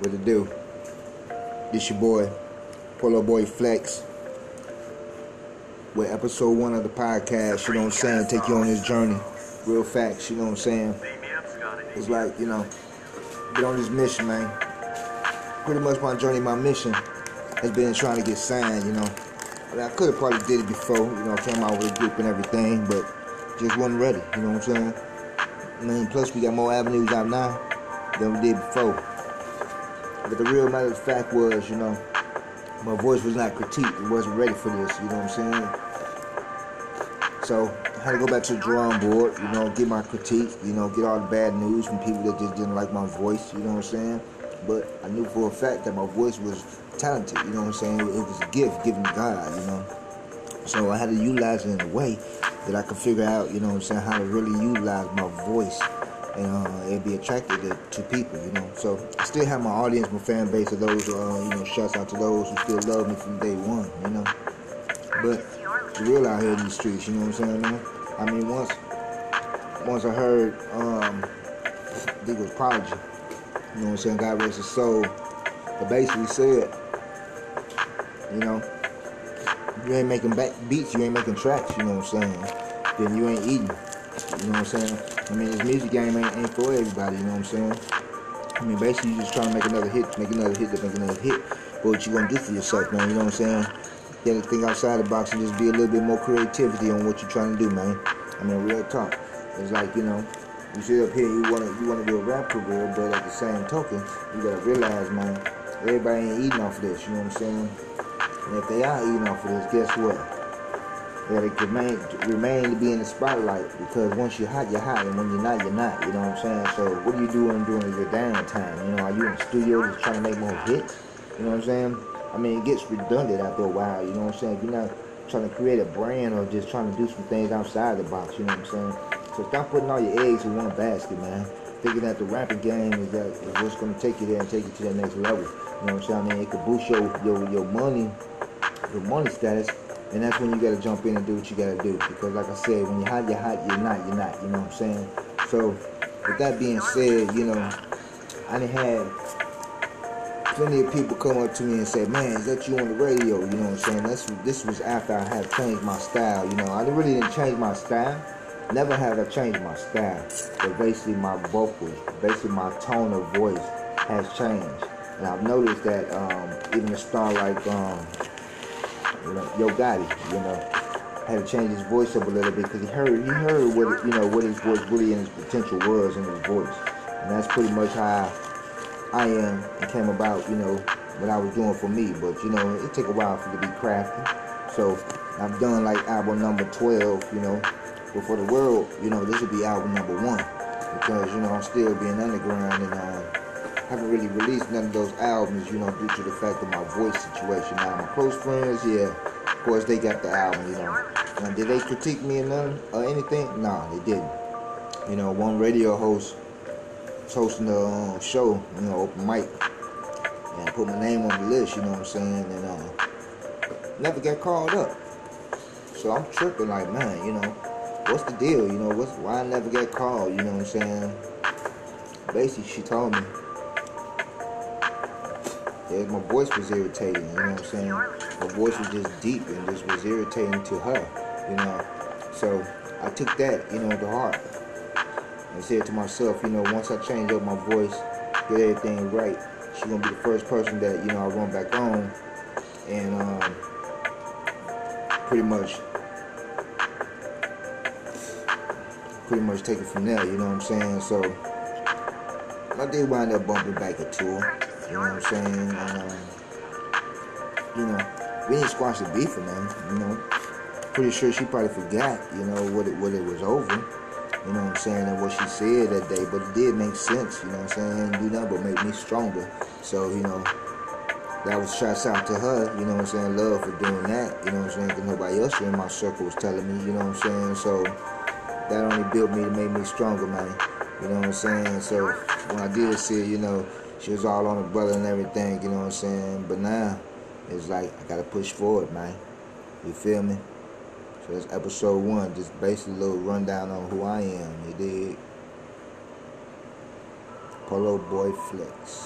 What to do? This your boy, Polo Boy Flex. With episode one of the podcast, you know what I'm saying? Take you on this journey. Real facts, you know what I'm saying? It's like, you know, get on this mission, man. Pretty much my journey, my mission has been trying to get signed, you know. I, mean, I could have probably did it before, you know, came out with a group and everything, but just wasn't ready, you know what I'm saying? I mean, plus we got more avenues out now than we did before. But the real matter of fact was, you know, my voice was not critiqued. It wasn't ready for this, you know what I'm saying? So I had to go back to the drawing board, you know, get my critique, you know, get all the bad news from people that just didn't like my voice, you know what I'm saying? But I knew for a fact that my voice was talented, you know what I'm saying? It was a gift given to God, you know. So I had to utilize it in a way that I could figure out, you know what I'm saying, how to really utilize my voice and uh, it'd be attracted to, to, people, you know. So I still have my audience, my fan base of those, uh, you know, shouts out to those who still love me from day one, you know. But it's real out here in the streets, you know what I'm saying, man? I mean, once once I heard, um, I think it was Prodigy, you know what I'm saying, God rest his soul, but basically said, you know, you ain't making back beats, you ain't making tracks, you know what I'm saying, then you ain't eating. You know what I'm saying? I mean, this music game ain't, ain't for everybody, you know what I'm saying? I mean, basically, you're just trying to make another hit, make another hit, make another hit. But what you gonna do for yourself, man? You know what I'm saying? You gotta think outside the box and just be a little bit more creativity on what you're trying to do, man. I mean, real talk. It's like, you know, you sit up here, you wanna you wanna do a rap career, but at the same token, you gotta realize, man, everybody ain't eating off of this, you know what I'm saying? And if they are eating off of this, guess what? That it remain remain to be in the spotlight because once you're hot, you're hot, and when you're not, you're not. You know what I'm saying? So what are you doing during your downtime? You know, are you in the studio just trying to make more hits? You know what I'm saying? I mean, it gets redundant after a while. You know what I'm saying? If you're not trying to create a brand or just trying to do some things outside the box. You know what I'm saying? So stop putting all your eggs in one basket, man. Thinking that the rapping game is that is what's going to take you there and take you to that next level. You know what I'm saying? I mean, it could boost your your, your money, your money status and that's when you gotta jump in and do what you gotta do. Because like I said, when you're hot, you're hot, you're not, you're not. You know what I'm saying? So with that being said, you know, I done had plenty of people come up to me and say, Man, is that you on the radio? You know what I'm saying? That's this was after I had changed my style, you know. I really didn't change my style. Never have I changed my style. But basically my vocals, basically my tone of voice has changed. And I've noticed that um, even a star like um, you know, Yo Gotti, you know, had to change his voice up a little bit because he heard he heard what you know what his voice really and his potential was in his voice, and that's pretty much how I am and came about. You know, what I was doing for me, but you know, it took a while for to be crafted. So I've done like album number 12, you know, but for the world, you know, this would be album number one because you know I'm still being underground and. Uh, haven't really released none of those albums, you know, due to the fact of my voice situation. Now, my close friends, yeah, of course, they got the album, you know. Now, did they critique me or none or anything? Nah, they didn't. You know, one radio host was hosting the um, show, you know, open mic, and put my name on the list, you know what I'm saying, and uh, never got called up. So I'm tripping, like, man, you know, what's the deal? You know, what's why I never get called? You know what I'm saying? Basically, she told me my voice was irritating, you know what I'm saying? My voice was just deep and just was irritating to her, you know. So I took that, you know, to heart. And said to myself, you know, once I change up my voice, get everything right, she's gonna be the first person that, you know, I run back on and um, pretty much pretty much take it from there, you know what I'm saying? So I did wind up bumping back a tour. You know what I'm saying? And, um, you know, we didn't squash the beef nothing, you know. Pretty sure she probably forgot, you know, what it what it was over. You know what I'm saying, and what she said that day, but it did make sense, you know what I'm saying? Do nothing but make me stronger. So, you know, that was shots out to her, you know what I'm saying, love for doing that, you know what I'm saying, because nobody else in my circle was telling me, you know what I'm saying, so that only built me to make me stronger, man, you know what I'm saying, so when I did see, you know, she was all on her brother and everything, you know what I'm saying? But now, it's like, I gotta push forward, man. You feel me? So that's episode one, just basically a little rundown on who I am, you dig? Polo Boy Flex.